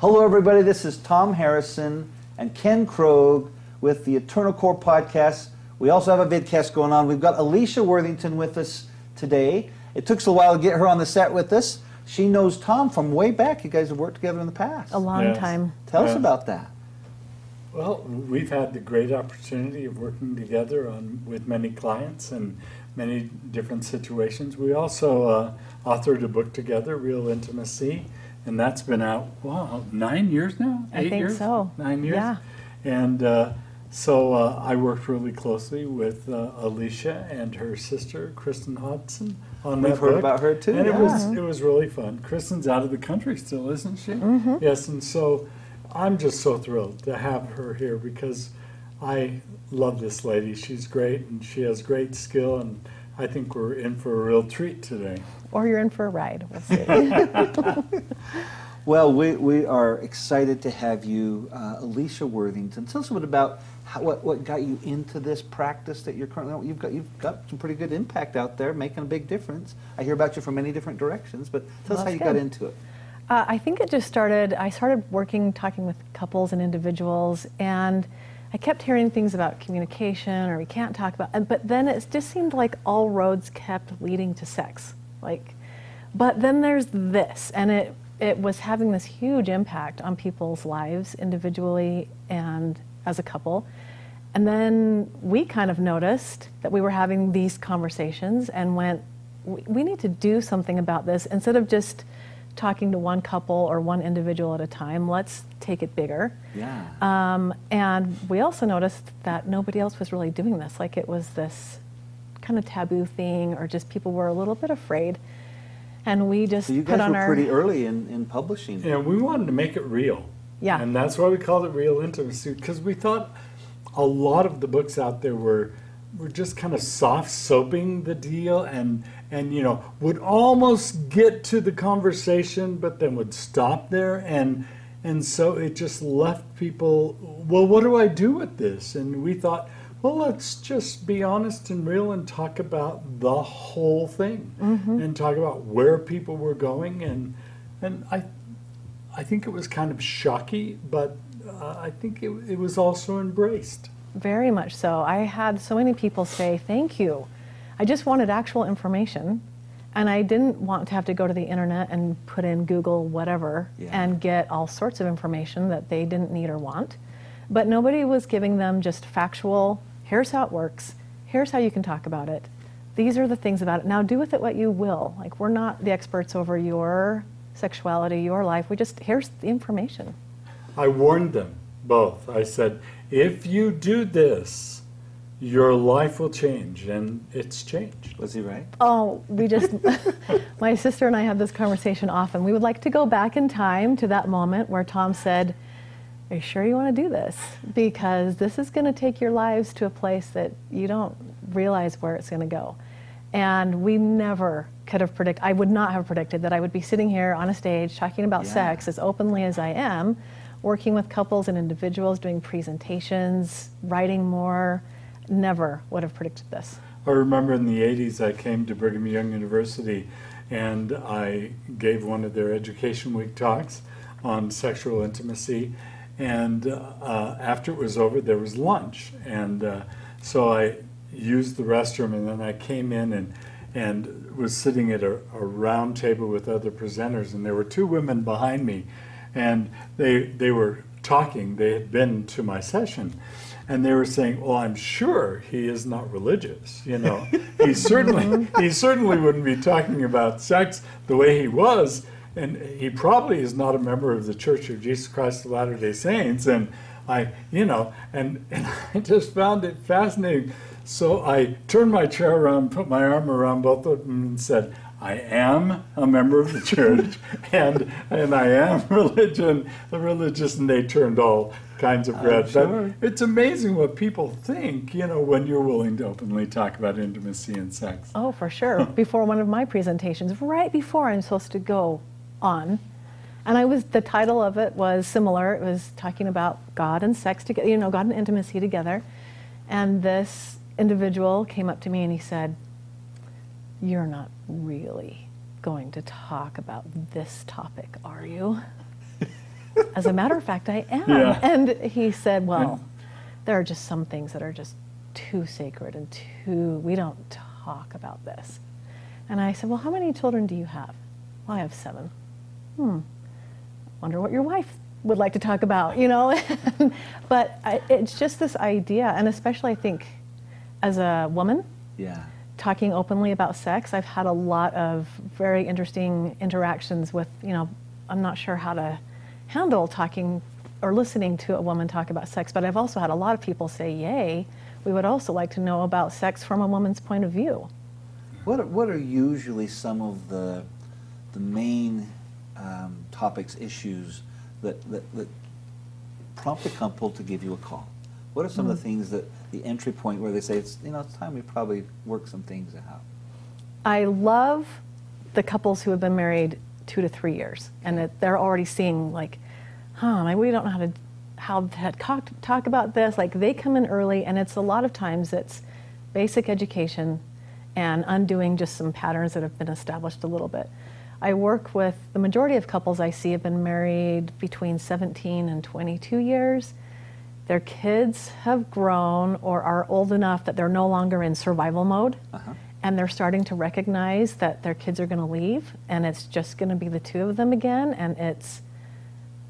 Hello, everybody. This is Tom Harrison and Ken Krogh with the Eternal Core podcast. We also have a vidcast going on. We've got Alisha Worthington with us today. It took us a while to get her on the set with us. She knows Tom from way back. You guys have worked together in the past. A long Yes. time. Tell us about that. Well, we've had the great opportunity of working together on with many clients and many different situations. We also uh, authored a book together, Real Intimacy, and that's been out wow nine years now. I Eight think years? so. Nine years. Yeah. And uh, so uh, I worked really closely with uh, Alisha and her sister Kristin Hodson on We've that heard book. about her too, and it was it was really fun. Kristin's out of the country still, isn't she? Mm-hmm. Yes, and so I'm just so thrilled to have her here because I love this lady. She's great and she has great skill, and I think we're in for a real treat today. Or you're in for a ride. We'll see. Well, we, we are excited to have you, uh, Alisha Worthington. Tell us a bit about how, what, what got you into this practice that you're currently. You've got you've got some pretty good impact out there, making a big difference. I hear about you from many different directions, but tell us how that's you got into it. uh, I think it just started, I started working, talking with couples and individuals, and I kept hearing things about communication or we can't talk about, but then it just seemed like all roads kept leading to sex. Like, but then there's this, and it, it was having this huge impact on people's lives individually and as a couple. And then we kind of noticed that we were having these conversations and went, we, we need to do something about this instead of just talking to one couple or one individual at a time. Let's take it bigger. Yeah. Um, and we also noticed that nobody else was really doing this. Like it was this kind of taboo thing, or just people were a little bit afraid. And we just so you put guys on were our pretty early in, in publishing. Yeah, we wanted to make it real. Yeah. And that's why we called it Real Intimacy, because we thought a lot of the books out there were were just kind of soft soaping the deal and and you know would almost get to the conversation but then would stop there. And and so it just left people well what do I do with this? And we thought well let's just be honest and real and talk about the whole thing and talk about where people were going. And and I I think it was kind of shocky, but uh, I think it, it was also embraced. Very much so. I had so many people say, Thank you. I just wanted actual information. And I didn't want to have to go to the internet and put in Google whatever Yeah. and get all sorts of information that they didn't need or want. But nobody was giving them just factual here's how it works, here's how you can talk about it. These are the things about it. Now do with it what you will. Like, we're not the experts over your sexuality, your life. We just, here's the information. I warned them both. I said, if you do this, your life will change, and it's changed. Was he right? Oh, we just, my sister and I have this conversation often. We would like to go back in time to that moment where Tom said, Are you sure you want to do this? Because this is going to take your lives to a place that you don't realize where it's going to go. And we never could have predicted, I would not have predicted that I would be sitting here on a stage talking about Yeah. sex as openly as I am, working with couples and individuals, doing presentations, writing more. Never would have predicted this. I remember in the 80s, I came to Brigham Young University and I gave one of their Education Week talks on sexual intimacy. And uh, after it was over, there was lunch. And uh, so I used the restroom and then I came in and, and was sitting at a, a round table with other presenters. And there were two women behind me and they, they were talking. They had been to my session and they were saying, "Well, I'm sure he is not religious. You know, he certainly he certainly wouldn't be talking about sex the way he was, and he probably is not a member of the Church of Jesus Christ of Latter Day Saints." And I, you know, and and I just found it fascinating. So I turned my chair around, put my arm around both of them, and said. I am a member of the church, and and I am religion, the religious, and they turned all kinds of red. sure. But it's amazing what people think, you know, when you're willing to openly talk about intimacy and sex. Oh, for sure. before one of my presentations, right before I'm supposed to go on. And I was the title of it was similar. It was talking about God and sex together, you know, God and intimacy together. And this individual came up to me and he said, "You're not really going to talk about this topic, are you?" As a matter of fact, I am. Yeah. And he said, Well, there are just some things that are just too sacred and too, we don't talk about this. And I said, Well, how many children do you have? Well, I have seven. Hmm. Wonder what your wife would like to talk about, you know? but I, it's just this idea, and especially I think as a woman, Yeah. Talking openly about sex. I've had a lot of very interesting interactions with, you know, I'm not sure how to handle talking or listening to a woman talk about sex, but I've also had a lot of people say, Yay, we would also like to know about sex from a woman's point of view. What are, what are usually some of the the main um, topics, issues that, that, that prompt a couple to give you a call? What are some of the hmm. things that the entry point where they say it's you know it's time we probably work some things out? I love the couples who have been married two to three years, and that they're already seeing like, huh, maybe we don't know how to how to talk, talk about this. Like they come in early, and it's a lot of times it's basic education and undoing just some patterns that have been established a little bit. I work with the majority of couples I see have been married between 17 and 22 years. Their kids have grown or are old enough that they're no longer in survival mode Uh-huh. and they're starting to recognize that their kids are going to leave and it's just going to be the two of them again and it's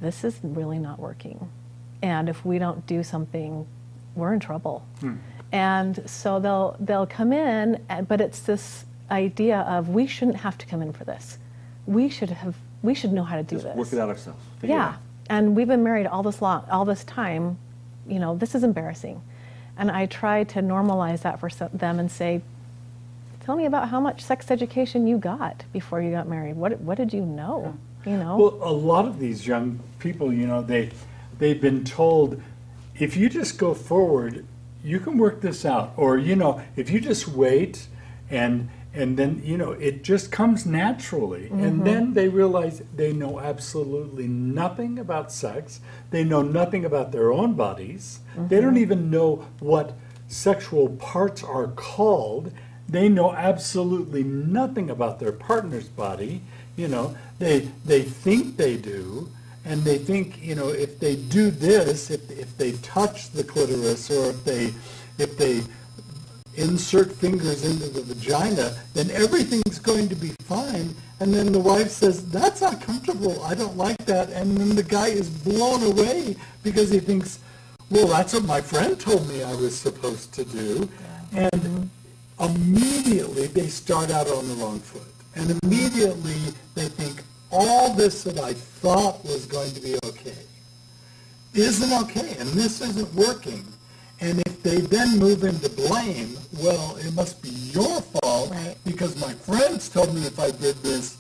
this is really not working and if we don't do something we're in trouble and so they'll they'll come in but it's this idea of we shouldn't have to come in for this we should have we should know how to do Just this work it out ourselves. Figure yeah, out. and we've been married all this long, all this time. You know, this is embarrassing, and I try to normalize that for some, them and say, "Tell me about how much sex education you got before you got married. What what did you know? You know." Well, a lot of these young people, you know, they they've been told if you just go forward, you can work this out, or you know, if you just wait and and then you know it just comes naturally. And mm-hmm. then they realize they know absolutely nothing about sex. They know nothing about their own bodies. They don't mm-hmm. even know what sexual parts are called. They know absolutely nothing about their partner's body. You know they they think they do. And they think you know if they do this if, if they touch the clitoris or if they if they insert fingers into the vagina then everything's going to be fine. And then the wife says that's not comfortable. I don't like that. And then the guy is blown away because he thinks well that's what my friend told me i was supposed to do. And immediately they start out on the wrong foot. And immediately they think all this that I thought was going to be okay isn't okay, and this isn't working. And if they then move into blame, well, it must be your fault Right. because my friends told me if I did this,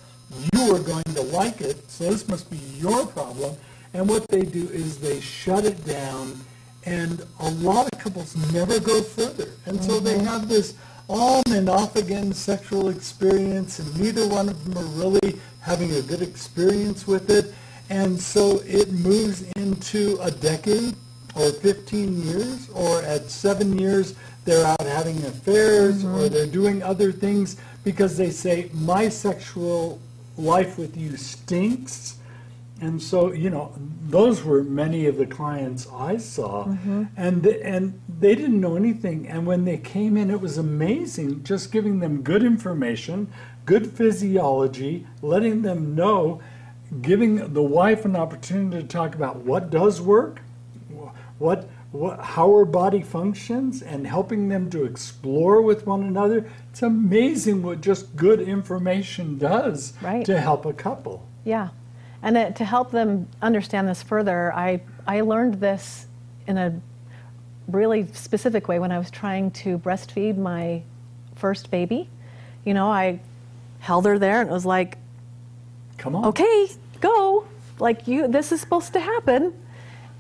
you were going to like it, so this must be your problem. And what they do is they shut it down, and a lot of couples never go further. And so they mm-hmm. have this on and off again sexual experience, and neither one of them are really having a good experience with it. And so it moves into a decade or 15 years, or at seven years, they're out having affairs or mm-hmm. they're doing other things because they say, my sexual life with you stinks. And so, you know, those were many of the clients I saw, mm-hmm. and th- and they didn't know anything. And when they came in, it was amazing. Just giving them good information, good physiology, letting them know, giving the wife an opportunity to talk about what does work, what what how our body functions, and helping them to explore with one another. It's amazing what just good information does Right. to help a couple. Yeah, and it, to help them understand this further, I I learned this in a really specific way when I was trying to breastfeed my first baby. You know, I held her there, and it was like, Come on. okay, go. Like you, this is supposed to happen.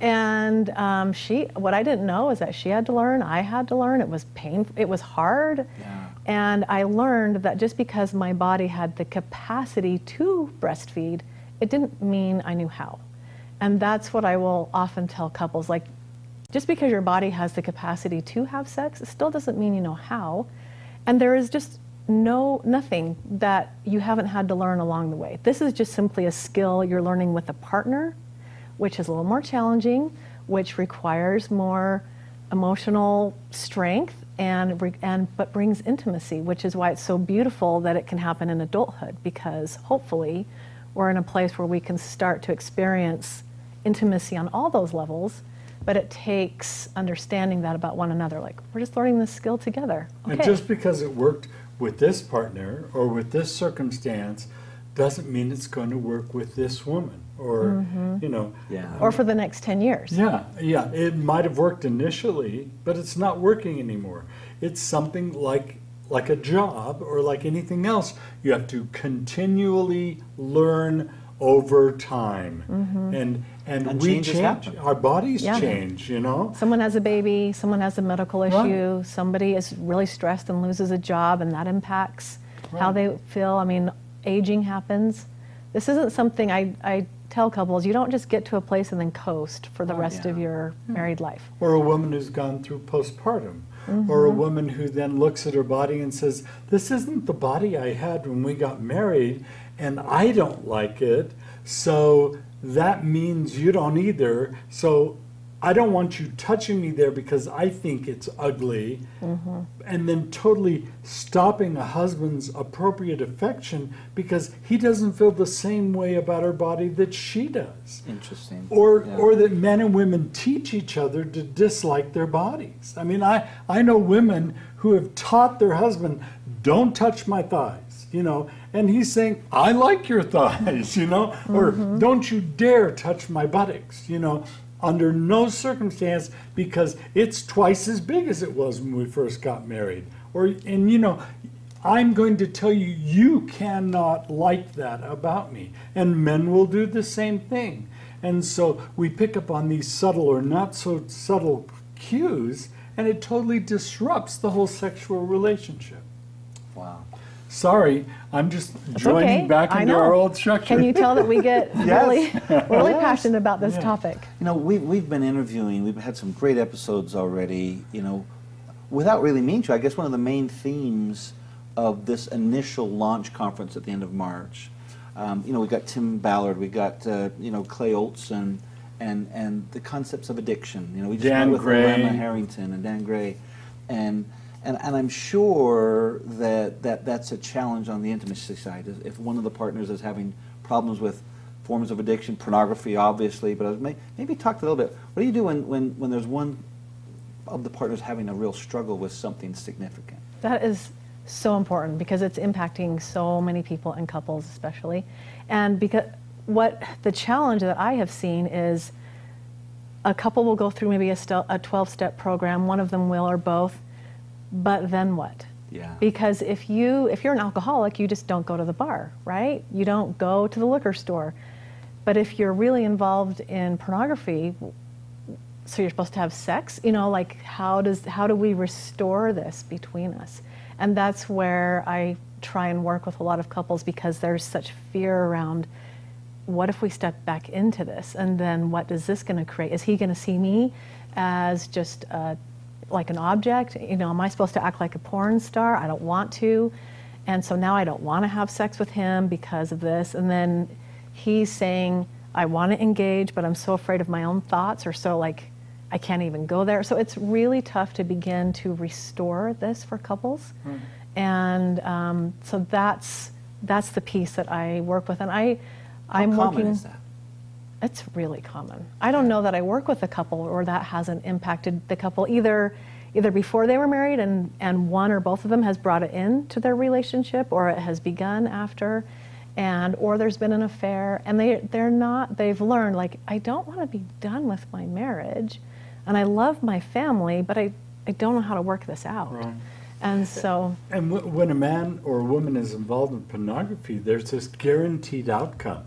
And um, she, what I didn't know is that she had to learn. I had to learn. It was painful. It was hard. Yeah. And I learned that just because my body had the capacity to breastfeed, it didn't mean I knew how. And that's what I will often tell couples. Like, just because your body has the capacity to have sex, it still doesn't mean you know how. And there is just no nothing that you haven't had to learn along the way. This is just simply a skill you're learning with a partner which is a little more challenging, which requires more emotional strength and, and but brings intimacy, which is why it's so beautiful that it can happen in adulthood because hopefully we're in a place where we can start to experience intimacy on all those levels. But it takes understanding that about one another. Like we're just learning this skill together. Okay. And just because it worked with this partner or with this circumstance doesn't mean it's going to work with this woman or mm-hmm. you know Yeah. or for the next 10 years. yeah yeah it might have worked initially but it's not working anymore it's something like like a job or like anything else you have to continually learn over time mm-hmm. and and, And we changes change happen. our bodies Yeah. change you know Someone has a baby, someone has a medical Right. issue, somebody is really stressed and loses a job, and that impacts how they feel. I mean, aging happens. This isn't something I, I tell couples, you don't just get to a place and then coast for the oh, rest of yeah. your hmm. married life. or a woman who's gone through postpartum, or a mm-hmm. woman who then looks at her body and says, This isn't the body I had when we got married, and I don't like it, so that means you don't either. So I don't want you touching me there because I think it's ugly. Mm-hmm. And then totally stopping a husband's appropriate affection because he doesn't feel the same way about her body that she does Interesting. or Yeah. or that men and women teach each other to dislike their bodies. I mean, I I know women who have taught their husband, "Don't touch my thighs," you know, and he's saying, "I like your thighs," you know, or mm-hmm. "Don't you dare touch my buttocks," you know. Under no circumstance, because it's twice as big as it was when we first got married. Or and you know, I'm going to tell you, you cannot like that about me. And men will do the same thing. And so we pick up on these subtle or not so subtle cues, and it totally disrupts the whole sexual relationship. Wow. Sorry, I'm just It's joining okay. back I into our old structure. Can you tell that we get really, really Yes. passionate about this Yeah. topic? You know, we've, we've been interviewing, we've had some great episodes already, you know, without really meaning to. I guess one of the main themes of this initial launch conference at the end of March, um, you know, we got Tim Ballard, we got, uh, you know, Clay Olsen, and, and the concepts of addiction. You know, we just Dan met with Gray. Emma Harrington and Dan Gray. And, and, and I'm sure that, that that's a challenge on the intimacy side. If- one of the partners is having problems with forms of addiction, pornography, obviously, but may, maybe talk a little bit. What do you do when, when, when there's one of the partners having a real struggle with something significant? That is so important because it's impacting so many people and couples especially. And because what the challenge that I have seen is a couple will go through maybe a, a 12 step program, one of them will or both, but then what? Yeah. Because if you if you're an alcoholic, you just don't go to the bar, right? You don't go to the liquor store. But if you're really involved in pornography, so you're supposed to have sex, you know, like how does how do we restore this between us? And that's where I try and work with a lot of couples because there's such fear around what if we step back into this and then what is this going to create is he going to see me as just uh, like an object? You know am i supposed to act like a porn star? I don't want to. And so now i don't want to have sex with him because of this. And then he's saying i want to engage but i'm so afraid of my own thoughts or so like i can't even go there. So it's really tough to begin to restore this for couples. And um, so that's that's the piece that i work with. And i How i'm working is that? It's really common. I don't know that I work with a couple or that hasn't impacted the couple either either before they were married and, and one or both of them has brought it into their relationship or it has begun after and or there's been an affair and they they're not they've learned like I don't want to be done with my marriage and I love my family but I, I don't know how to work this out. Right. And so And w- when a man or a woman is involved in pornography, there's this guaranteed outcome.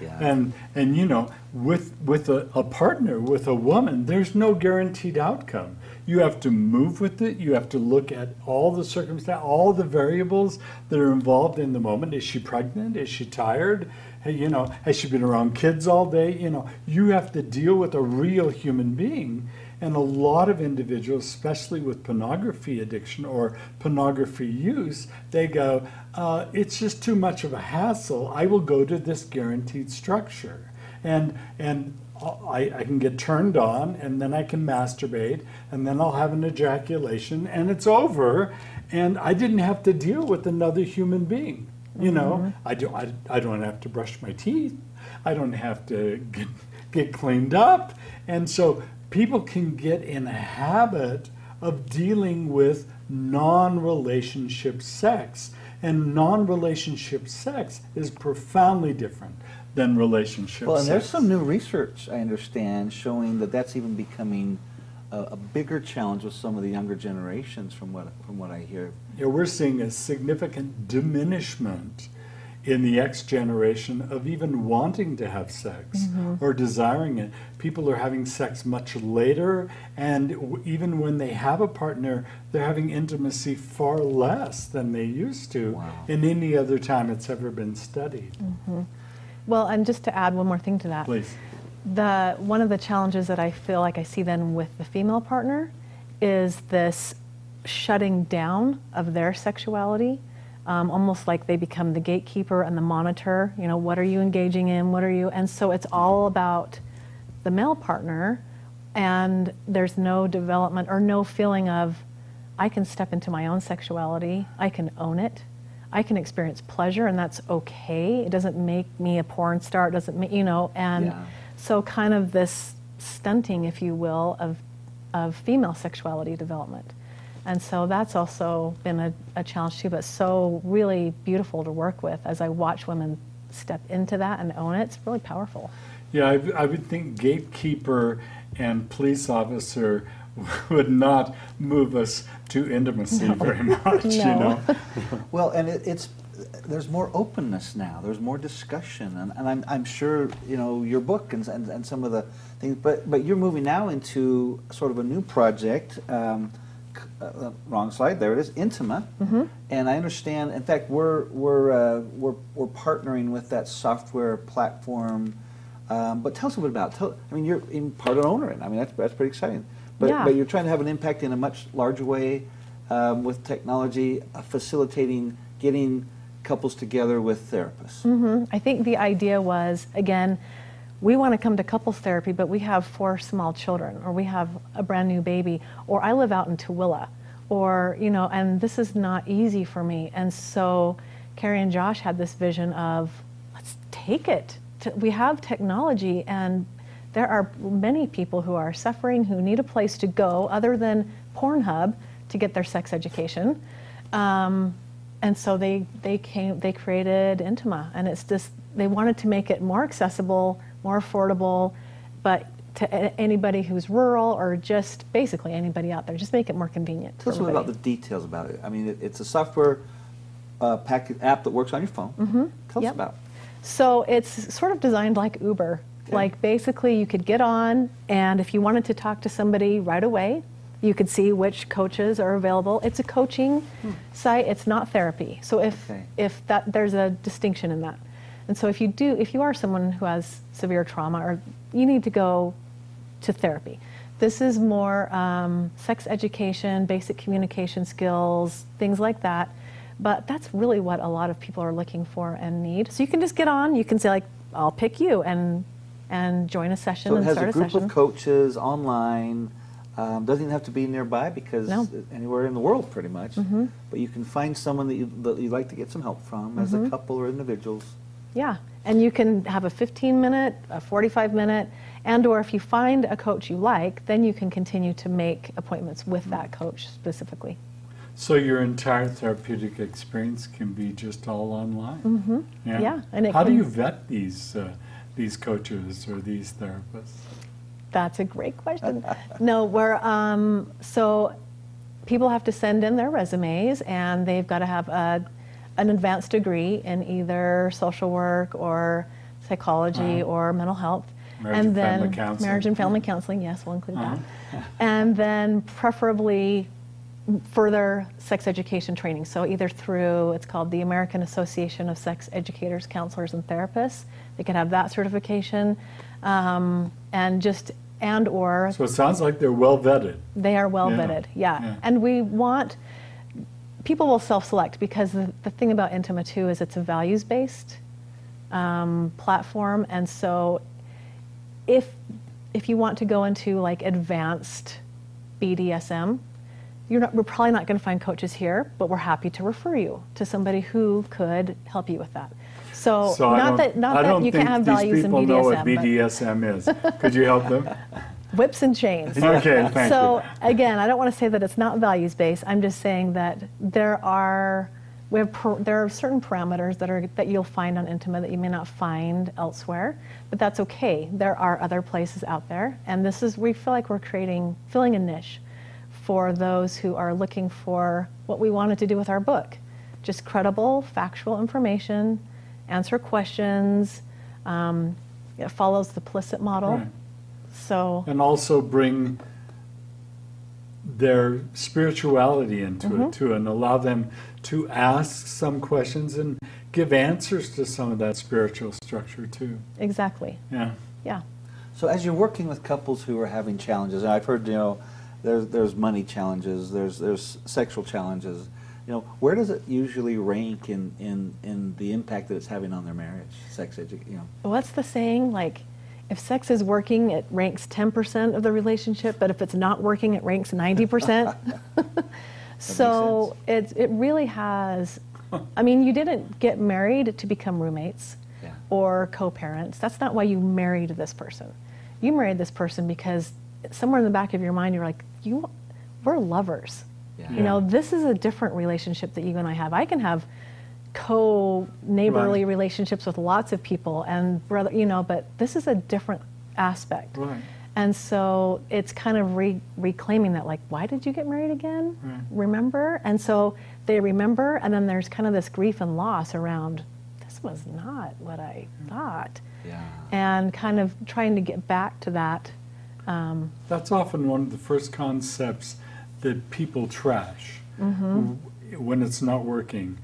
Yeah. And and you know, with with a, a partner, with a woman, there's no guaranteed outcome. You have to move with it. You have to look at all the circumstances, all the variables that are involved in the moment. Is she pregnant? Is she tired? Hey, you know, has she been around kids all day? You know, you have to deal with a real human being. And a lot of individuals, especially with pornography addiction or pornography use, they go, uh, it's just too much of a hassle. I will go to this guaranteed structure. And, and I, I can get turned on and then I can masturbate and then I'll have an ejaculation and it's over and I didn't have to deal with another human being. You know, I, do, I, I don't have to brush my teeth. I don't have to get, get cleaned up. And so people can get in a habit of dealing with non relationship sex. And non relationship sex is profoundly different than relationship Well, and there's some new research, I understand, showing that that's even becoming a, a bigger challenge with some of the younger generations from what, from what I hear. Yeah, we're seeing a significant diminishment in the X generation of even wanting to have sex Mm-hmm. or desiring it. People are having sex much later, and w- even when they have a partner, they're having intimacy far less than they used to Wow. in any other time it's ever been studied. Well, and just to add one more thing to that, Please. the one of the challenges that I feel like I see then with the female partner is this shutting down of their sexuality, um, almost like they become the gatekeeper and the monitor. You know, what are you engaging in? What are you? And so it's all about the male partner, and there's no development or no feeling of I can step into my own sexuality, I can own it. I can experience pleasure and that's okay. It doesn't make me a porn star. It doesn't make, you know, and Yeah. so kind of this stunting, if you will, of, of female sexuality development. And so that's also been a, a challenge too, but so really beautiful to work with as I watch women step into that and own it. It's really powerful. Yeah, I, I would think gatekeeper and police officer would not move us to intimacy very much, you No. know? Well, and it, it's there's more openness now. There's more discussion, and, and I'm, I'm sure you know your book and, and and some of the things. But but you're moving now into sort of a new project. Um, c- uh, wrong slide. There it is. Intima, and I understand. In fact, we're we're uh, we're we're partnering with that software platform. Um, but tell us a bit about. Tell, I mean, you're in part an owner, and I mean that's that's pretty exciting. But Yeah. but you're trying to have an impact in a much larger way um, with technology, uh, facilitating getting couples together with therapists. Mm -hmm. I think the idea was, again, we want to come to couples therapy, but we have four small children, or we have a brand new baby, or I live out in Tooele, or, you know, and this is not easy for me. And so Carrie and Josh had this vision of, let's take it. To, we have technology, and there are many people who are suffering who need a place to go other than Pornhub to get their sex education. Um, and so they, they came they created Intima and it's just they wanted to make it more accessible, more affordable, but to anybody who's rural or just basically anybody out there, just make it more convenient. Tell us about the details about it. I mean, it, it's a software uh, packet app that works on your phone. Tell us Mm-hmm. Yep. about. it. So it's sort of designed like Uber. Okay. Like basically, you could get on, and if you wanted to talk to somebody right away, you could see which coaches are available. It's a coaching site. It's not therapy. So if Hmm. Okay. if that there's a distinction in that, and so if you do, if you are someone who has severe trauma, or you need to go to therapy. This is more um, sex education, basic communication skills, things like that. But that's really what a lot of people are looking for and need. So you can just get on. You can say like, "I'll pick you," and and join a session So it and has start a a, group session. of coaches online. Um, doesn't even have to be nearby because No. Mm-hmm. anywhere in the world, pretty much. But you can find someone that, you, that you'd like to get some help from as Mm-hmm. a couple or individuals. Yeah, and you can have a 15 minute, a 45 minute, and or if you find a coach you like, then you can continue to make appointments with that coach specifically. So your entire therapeutic experience can be just all online. Mm-hmm. Yeah, and it how do you vet these uh, these coaches or these therapists? That's a great question. no, we're um, so people have to send in their resumes, and they've got to have a, an advanced degree in either social work or psychology Uh-huh. or mental health. Marriage and and then counseling. marriage and family counseling, yes, we'll include Uh-huh. that. And then preferably further sex education training. So either through it's called the American Association of Sex Educators, Counselors, and Therapists. They can have that certification, um, and just and or So it sounds like they're well vetted. they are well Yeah, vetted. Yeah. yeah. and we want people will self-select because the, the thing about Intima too is it's a values-based um, platform, and so if if you want to go into like advanced BDSM, you're not, we're probably not going to find coaches here, but we're happy to refer you to somebody who could help you with that. So, So not that not I that you can't have values in BDSM. These people know what BDSM is. Could you help them? whips and chains. Okay, thank so you. again, I don't want to say that it's not values based. I'm just saying that there are we have per, there are certain parameters that are that you'll find on Intima that you may not find elsewhere, but that's okay. There are other places out there, and this is we feel like we're creating filling a niche for those who are looking for what we wanted to do with our book, just credible, factual information, answer questions. Um, it follows the PLISSIT model. Right. So And also bring their spirituality into Mm-hmm. it too and allow them to ask some questions and give answers to some of that spiritual structure too. exactly, Yeah. yeah. So as you're working with couples who are having challenges, and I've heard you know, there's there's money challenges, there's there's sexual challenges. You know, where does it usually rank in in in the impact that it's having on their marriage? Sex edu- you know. What's the saying? Like, if sex is working, it ranks 10% of the relationship, but if it's not working, it ranks 90%. so it's, it really has, I mean, you didn't get married to become roommates Yeah. or co parents. That's not why you married this person. You married this person because somewhere in the back of your mind, you're like, you, we're lovers. Yeah. You know, this is a different relationship that you and I have. I can have co neighborly Right. relationships with lots of people and brother, you know, but this is a different aspect. Right. And so it's kind of re- reclaiming that, like, why did you get married again? Right. Remember? And so they remember, and then there's kind of this grief and loss around this was not what I thought. Yeah. And kind of trying to get back to that. Um, That's often one of the first concepts that people trash w- when it's not working.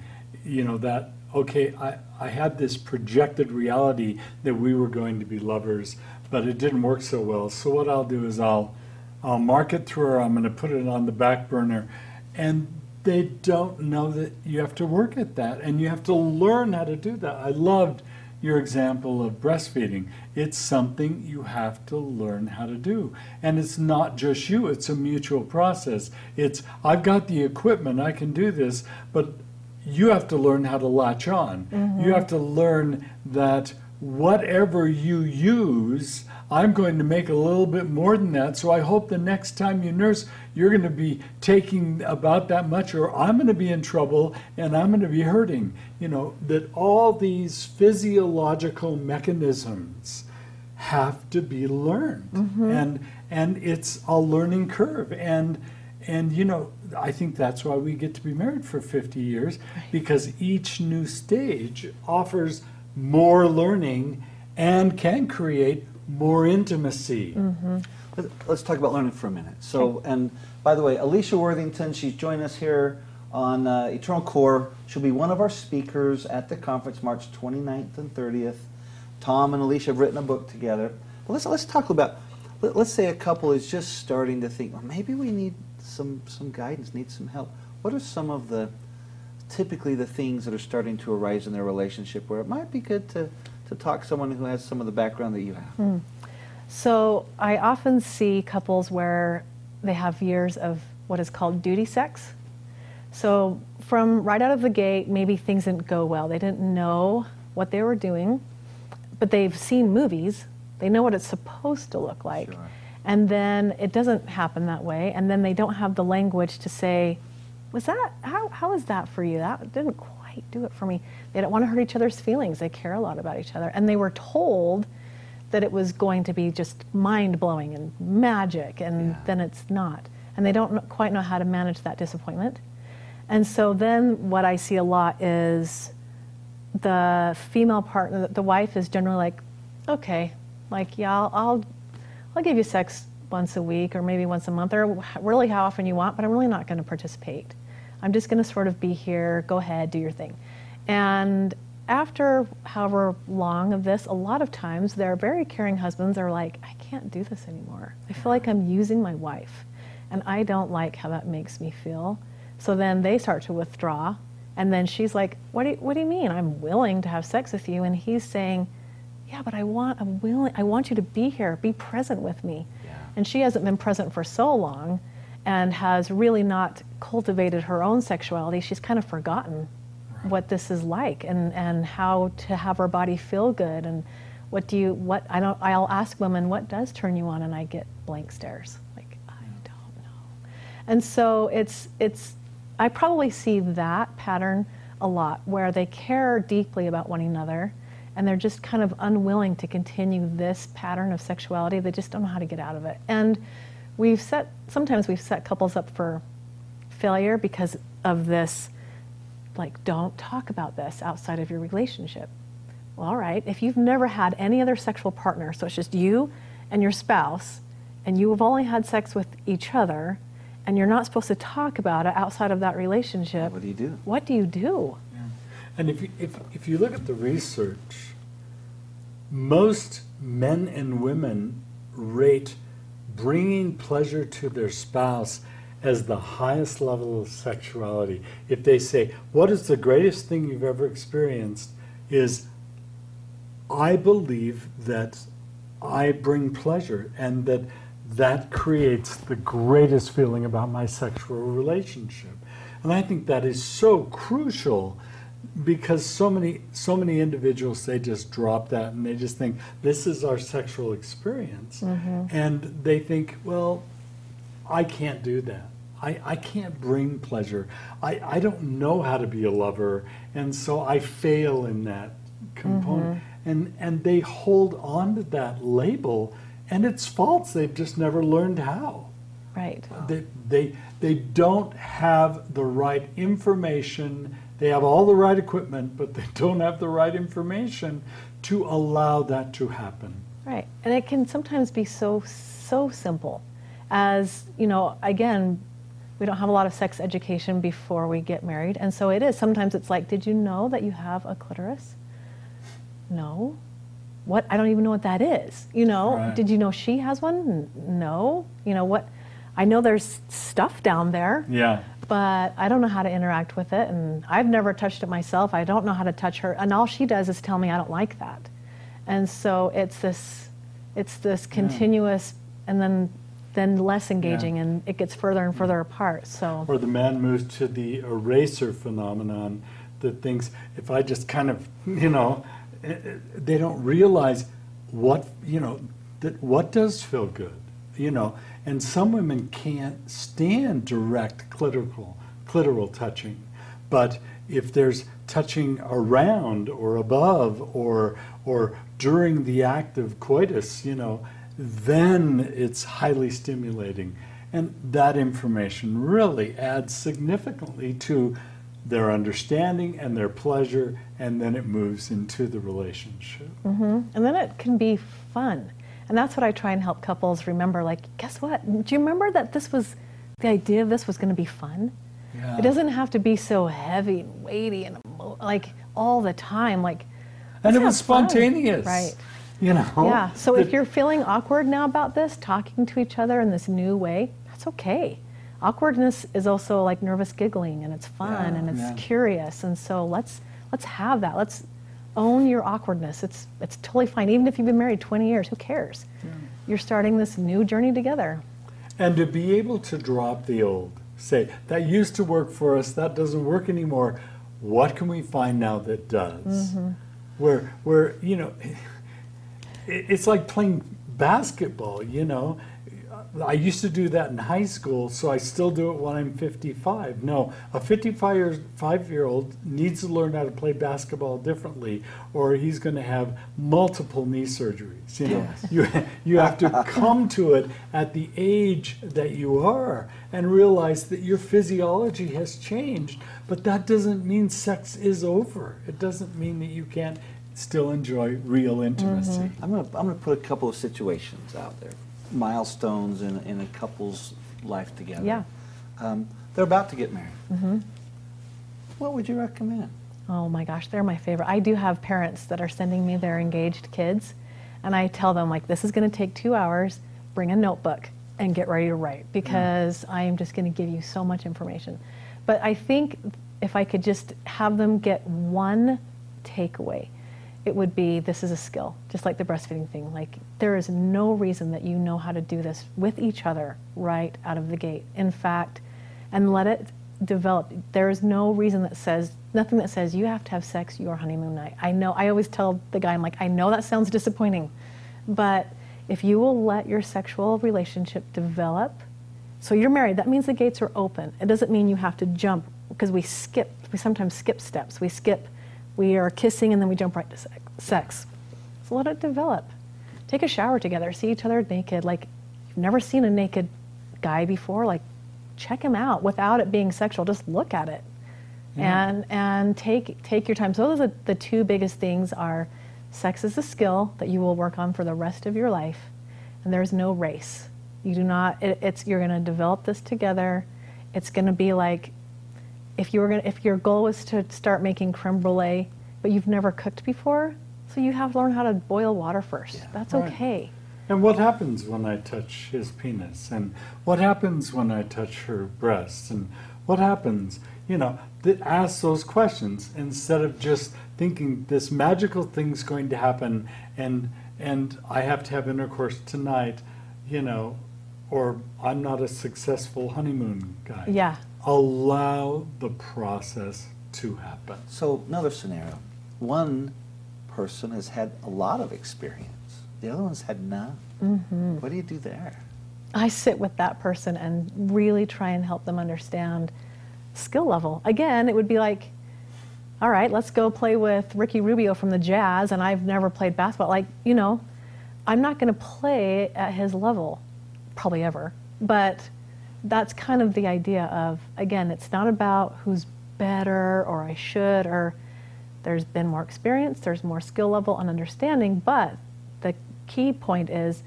You know, that, okay, I, I had this projected reality that we were going to be lovers, but it didn't work so well. So what I'll do is I'll, I'll mark it through, or I'm going to put it on the back burner. And they don't know that you have to work at that and you have to learn how to do that. I loved your example of breastfeeding. It's something you have to learn how to do. And it's not just you, it's a mutual process. It's, I've got the equipment, I can do this, but you have to learn how to latch on. You mm-hmm. have to learn that whatever you use, I'm going to make a little bit more than that. So I hope the next time you nurse, you're going to be taking about that much, or I'm going to be in trouble and I'm going to be hurting. You know, that all these physiological mechanisms have to be learned. Mm-hmm. And and it's a learning curve. And and you know, I think that's why we get to be married for 50 years because each new stage offers more learning and can create more intimacy. Let- Let's talk about learning for a minute. So, and by the way, Alisha Worthington, she's joined us here on uh, Eternal Core. She'll be one of our speakers at the conference March 29th and 30th. Tom and Alisha have written a book together. But let's let's talk about. Let's say a couple is just starting to think, well, maybe we need some some guidance, need some help. What are some of the typically the things that are starting to arise in their relationship where it might be good to to talk to someone who has some of the background that you have? Hmm. So I often see couples where they have years of what is called duty sex. So from right out of the gate, maybe things didn't go well. They didn't know what they were doing, but they've seen movies. They know what it's supposed to look like. Sure. And then it doesn't happen that way. And then they don't have the language to say, was that, how, how is that for you? That didn't quite do it for me. They don't want to hurt each other's feelings. They care a lot about each other. And they were told that it was going to be just mind blowing and magic, and Yeah. then it's not. And they don't quite know how to manage that disappointment. And so then what I see a lot is the female partner, the wife is generally like, okay, like, yeah, I'll, I'll, I'll give you sex once a week or maybe once a month or really how often you want, but I'm really not going to participate. I'm just going to sort of be here, go ahead, do your thing. And after however long of this, a lot of times their very caring husbands are like, I can't do this anymore. I feel like I'm using my wife and I don't like how that makes me feel. So then they start to withdraw. And then she's like, what do, you, what do you mean? I'm willing to have sex with you. And he's saying, yeah, but I want, I'm willing, I want you to be here, be present with me. Yeah. And she hasn't been present for so long and has really not cultivated her own sexuality. She's kind of forgotten what this is like and, and how to have her body feel good. And what do you what I don't I'll ask women what does turn you on? And I get blank stares. Like I hmm. don't know. And so it's it's I probably see that pattern a lot where they care deeply about one another and they're just kind of unwilling to continue this pattern of sexuality. They just don't know how to get out of it. And we've set sometimes we've set couples up for failure because of this like don't talk about this outside of your relationship. Well, all right if you've never had any other sexual partner so it's just you and your spouse and you have only had sex with each other and you're not supposed to talk about it outside of that relationship What do you do? what do you do And if you, if, if you look at the research, most men and women rate bringing pleasure to their spouse as the highest level of sexuality. If they say, What is the greatest thing you've ever experienced? is I believe that I bring pleasure and that that creates the greatest feeling about my sexual relationship. And I think that is so crucial because so many so many individuals they just drop that and they just think this is our sexual experience mm-hmm. and they think well I can't do that. I, I can't bring pleasure. I, I don't know how to be a lover, and so I fail in that component. Mm-hmm. And and they hold on to that label, and it's false. They've just never learned how. right They, they, they don't have the right information. They have all the right equipment, but they don't have the right information to allow that to happen. Right. And it can sometimes be so, so simple as, you know, again, we don't have a lot of sex education before we get married. And so it is. Sometimes it's like, did you know that you have a clitoris? No. What? I don't even know what that is. You know, Right. did you know she has one? No. You know what? I know there's stuff down there Yeah. but I don't know how to interact with it, and I've never touched it myself. I don't know how to touch her, and all she does is tell me I don't like that, and so it's this, it's this continuous, and then then less engaging, and it gets further and further apart. So Or the man moves to the eraser phenomenon that thinks if I just kind of, you know, eh, eh, they don't realize what, you know, that what does feel good, you know. And some women can't stand direct clitoral, clitoral touching. But if there's touching around or above or, or during the act of coitus, you know, then it's highly stimulating. And that information really adds significantly to their understanding and their pleasure, and then it moves into the relationship. Mm-hmm. and then it can be fun, and that's what I try and help couples remember. Like, guess what? Do you remember that this was the idea of this was going to be fun? Yeah. It doesn't have to be so heavy and weighty and like all the time. Like, And it was have fun. spontaneous. right? You know? Yeah. So if you're feeling awkward now about this, talking to each other in this new way, that's okay. Awkwardness is also like nervous giggling, and it's fun Yeah, and it's yeah. curious, and so let's let's have that. Let's own your awkwardness. It's it's totally fine, even if you've been married 20 years. Who cares? You're starting this new journey together. And to be able to drop the old, say, that used to work for us, that doesn't work anymore. What can we find now that does? Mm-hmm. Where, where, you know, it- it's like playing basketball, you know. I used to do that in high school, so I still do it when I'm 55. No, a 55 year, five year old needs to learn how to play basketball differently, or he's going to have multiple knee surgeries. You know, you you have to come to it at the age that you are and realize that your physiology has changed. But that doesn't mean sex is over. It doesn't mean that you can't still enjoy real intimacy. Mm-hmm. I'm gonna I'm gonna put a couple of situations out there, milestones in in a couple's life together. Yeah. Um, they're about to get married. Mm-hmm. What would you recommend? Oh my gosh, they're my favorite. I do have parents that are sending me their engaged kids, and I tell them like this is going to take two hours. Bring a notebook and get ready to write because I am just going to give you so much information. But I think if I could just have them get one takeaway, it would be this is a skill, just like the breastfeeding thing. Like, there is no reason that you know how to do this with each other right out of the gate. In fact, and let it develop. There is no reason that says, nothing that says you have to have sex your honeymoon night. I know, I always tell the guy, I'm like, I know that sounds disappointing, but if you will let your sexual relationship develop, so you're married, that means the gates are open. It doesn't mean you have to jump because we skip, we sometimes skip steps. We skip, we are kissing and then we jump right to sex. So let it develop. Take a shower together, see each other naked. Like, you've never seen a naked guy before, like, check him out without it being sexual. Just look at it. Yeah. And, and take, take your time. So those are the, the two biggest things are sex is a skill that you will work on for the rest of your life. And there's no race. You do not, it, it's, you're going to develop this together. It's going to be like if you were gonna, if your goal was to start making creme brulee, but you've never cooked before, so you have to learn how to boil water first. Yeah, That's right. okay. And what happens when I touch his penis? And what happens when I touch her breasts? And what happens? You know, th- ask those questions instead of just thinking this magical thing's going to happen and and I have to have intercourse tonight, you know, or I'm not a successful honeymoon guy. Yeah. Allow the process to happen. So another scenario. One person has had a lot of experience. The other one's had none. Mm-hmm. What do you do there? I sit with that person and really try and help them understand skill level. Again, it would be like, all right, let's go play with Ricky Rubio from the Jazz, and I've never played basketball. Like, you know, I'm not going to play at his level probably ever. But that's kind of the idea of, again, it's not about who's better or I should or there's been more experience, there's more skill level and understanding, but the key point is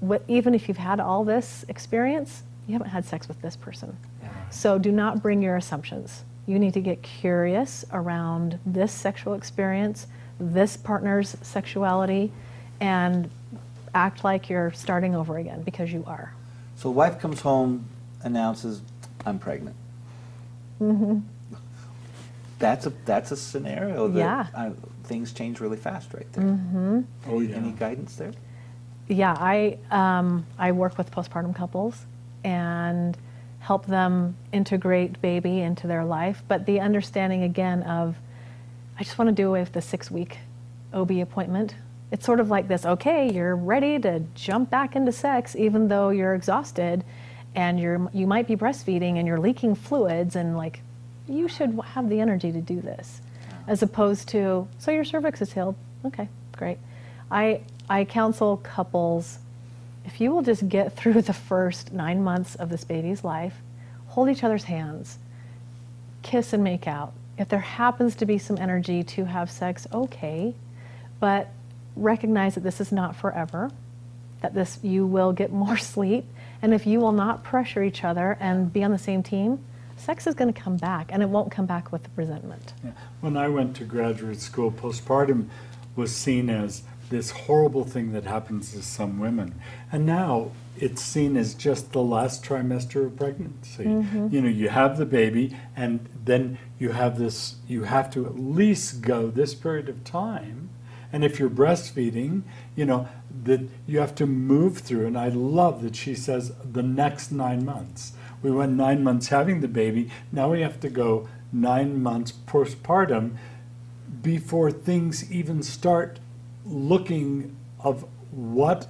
what, even if you've had all this experience, you haven't had sex with this person. Yeah. So do not bring your assumptions. You need to get curious around this sexual experience, this partner's sexuality, and act like you're starting over again because you are. So wife comes home, announces, "I'm pregnant." Mm-hmm. That's a that's a scenario that yeah. I, things change really fast right there. Mm-hmm. Oh yeah. Any guidance there? Yeah, I um, I work with postpartum couples and help them integrate baby into their life, but the understanding again of I just want to do away with the six week OB appointment it's sort of like this okay you're ready to jump back into sex even though you're exhausted and you're you might be breastfeeding and you're leaking fluids and like you should have the energy to do this as opposed to so your cervix is healed. Okay great. I i counsel couples if you will just get through the first nine months of this baby's life hold each other's hands kiss and make out. If there happens to be some energy to have sex okay but recognize that this is not forever, that this you will get more sleep, and if you will not pressure each other and be on the same team, sex is going to come back, and it won't come back with resentment. Yeah. When I went to graduate school, postpartum was seen as this horrible thing that happens to some women, and now it's seen as just the last trimester of pregnancy. Mm-hmm. You know, you have the baby, and then you have this. You have to at least go this period of time and if you're breastfeeding, you know, that you have to move through. And I love that she says the next nine months. We went nine months having the baby. Now we have to go nine months postpartum before things even start looking of what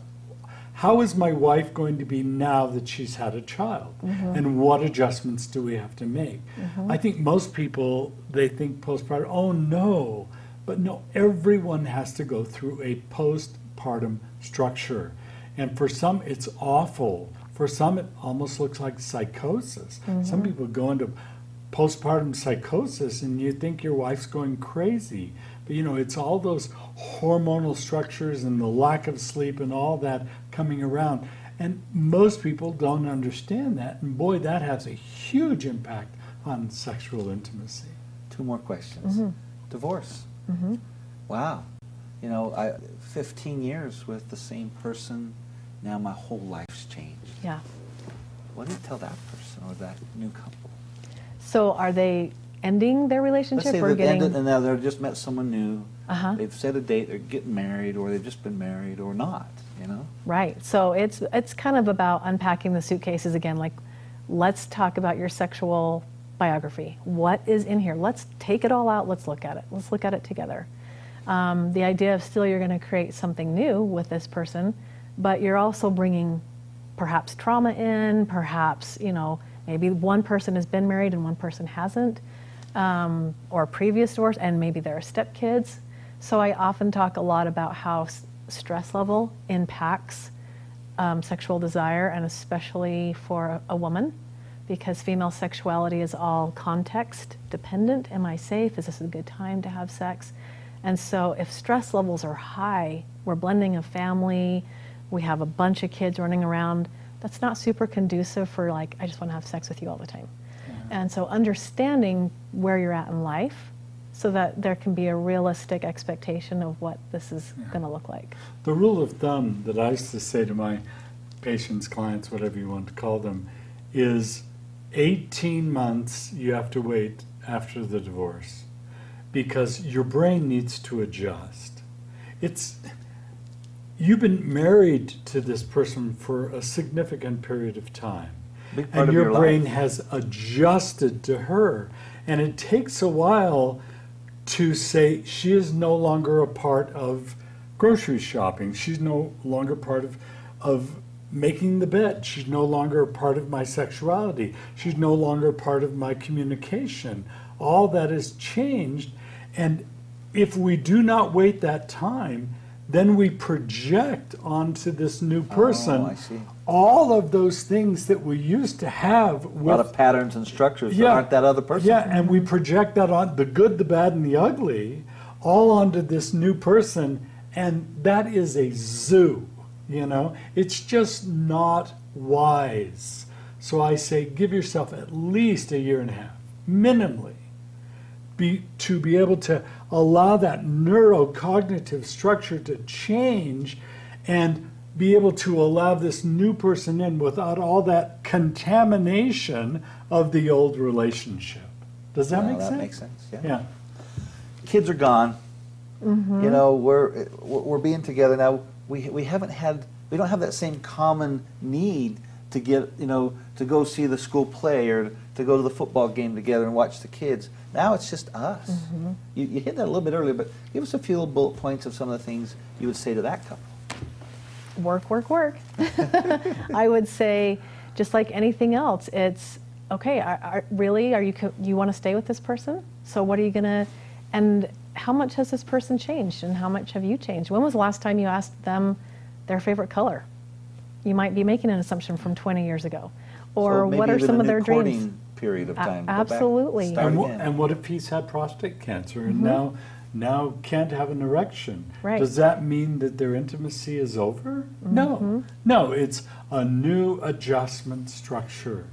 how is my wife going to be now that she's had a child mm-hmm. and what adjustments do we have to make mm-hmm. i think most people they think postpartum oh no but no, everyone has to go through a postpartum structure. And for some, it's awful. For some, it almost looks like psychosis. Mm-hmm. Some people go into postpartum psychosis and you think your wife's going crazy. But you know, it's all those hormonal structures and the lack of sleep and all that coming around. And most people don't understand that. And boy, that has a huge impact on sexual intimacy. Two more questions. Mm-hmm. Divorce. Mm-hmm. Wow. You know, I 15 years with the same person. Now my whole life's changed. Yeah. What do you tell that person or that new couple? So are they ending their Let's relationship say or getting. ended and now they've just met someone new. Uh-huh. They've set a date. They're getting married, or they've just been married, or not. You know. Right. So it's it's kind of about unpacking the suitcases again. Like, let's talk about your sexual biography. What is in here? Let's take it all out. Let's look at it. Let's look at it together. Um, the idea of still you're going to create something new with this person, but you're also bringing perhaps trauma in. Perhaps you know maybe one person has been married and one person hasn't, um, or previous divorce, and maybe there are stepkids. So I often talk a lot about how stress level impacts um, sexual desire, and especially for a, a woman, because female sexuality is all context dependent. Am I safe? Is this a good time to have sex? And so, if stress levels are high, we're blending a family, we have a bunch of kids running around. That's not super conducive for like, I just want to have sex with you all the time. And so, understanding where you're at in life so that there can be a realistic expectation of what this is going to look like. The rule of thumb that I used to say to my patients, clients, whatever you want to call them, is 18 months you have to wait after the divorce because your brain needs to adjust. It's you've been married to this person for a significant period of time. Big part And of your, your life. brain has adjusted to her. And it takes a while to say she is no longer a part of grocery shopping. She's no longer part of, of making the bed. She's no longer a part of my sexuality. She's no longer part of my communication. All that has changed. And if we do not wait that time, then we project onto this new oh, person Oh, I see. all of those things that we used to have A lot of patterns and structures that aren't that other person. yeah, and we project that on the good, the bad, and the ugly, all onto this new person, and that is a zoo. You know, it's just not wise. So I say, give yourself at least a year and a half, minimally, be to be able to allow that neurocognitive structure to change and be able to allow this new person in without all that contamination of the old relationship. Does that Yeah, make that sense? makes sense. Yeah. Yeah. Kids are gone. Mm-hmm. You know, we're we're we're being together now. We we haven't had we don't have that same common need to get you know to go see the school play or to go to the football game together and watch the kids. Now it's just us. Mm-hmm. You, you hit that a little bit earlier, but give us a few bullet points of some of the things you would say to that couple. work, work, work. I would say, just like anything else, it's okay. Are, are, really, are you you want to stay with this person? So what are you gonna? And how much has this person changed, and how much have you changed? When was the last time you asked them their favorite color? You might be making an assumption from 20 years ago, or So what are some a of their dreams? Period of time. Go back, absolutely. start And, wha- and what if he's had prostate cancer and mm-hmm. now now can't have an erection? Right. Does that mean that their intimacy is over? No, mm-hmm. no. It's a new adjustment structure.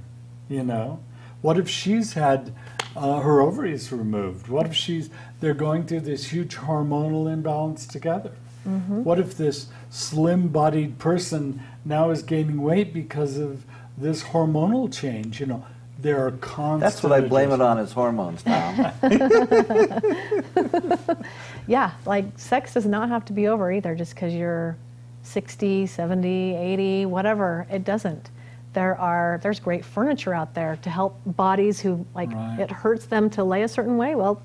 You know, what if she's had uh, her ovaries removed? What if she's they're going through this huge hormonal imbalance together? What if this slim-bodied person now is gaining weight because of this hormonal change? You know, there are constant. That's what I blame it on is hormones, Tom. Yeah, like sex does not have to be over either just because you're 60, 70, 80, whatever. It doesn't. There are there's great furniture out there to help bodies who like Right. it hurts them to lay a certain way. Well,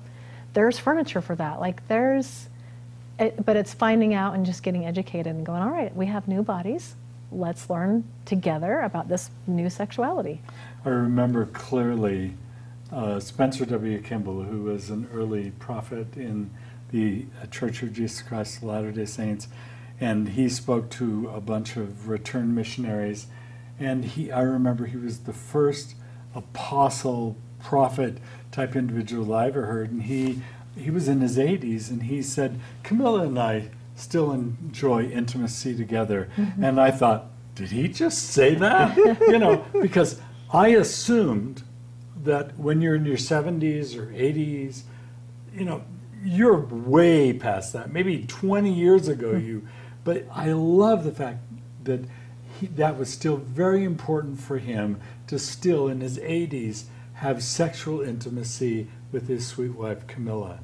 there's furniture for that. Like there's it, but it's finding out and just getting educated and going, all right, we have new bodies. Let's learn together about this new sexuality. I remember clearly uh, Spencer W. Kimball, who was an early prophet in the uh, Church of Jesus Christ of Latter day Saints, and he spoke to a bunch of returned missionaries. And he, I remember he was the first apostle, prophet type individual I ever heard. And he, he was in his 80s, and he said, Camilla and I still enjoy intimacy together. Mm-hmm. And I thought, did he just say that? you know, because I assumed that when you're in your 70s or 80s, you know, you're way past that. Maybe 20 years ago, hmm. you. But I love the fact that he, that was still very important for him to still, in his 80s, have sexual intimacy with his sweet wife Camilla,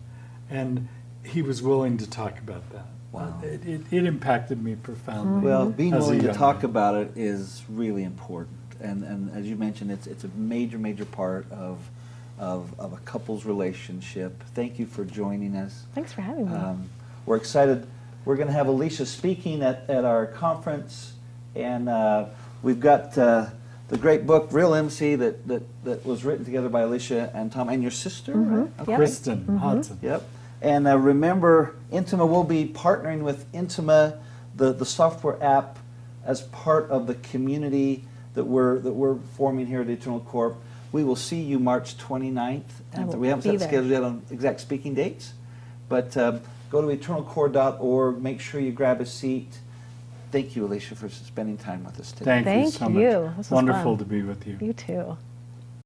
and he was willing to talk about that. Wow. It, it, it impacted me profoundly. Well, being willing to talk man. about it is really important, and and as you mentioned, it's it's a major major part of of, of a couple's relationship. Thank you for joining us. Thanks for having me. Um, we're excited. We're going to have Alisha speaking at, at our conference, and uh, we've got uh, the great book Real MC that, that that was written together by Alisha and Tom and your sister. Mm-hmm. Yep. Kristin Hodson. Yep. And uh, remember, Intima will be partnering with Intima, the, the software app, as part of the community that we're, that we're forming here at Eternal Corp. We will see you March 29th. I will we haven't set there. scheduled yet on exact speaking dates, but um, go to eternalcore.org. Make sure you grab a seat. Thank you, Alisha, for spending time with us today. Thank, you so you. much. This Wonderful fun. to be with you. you too.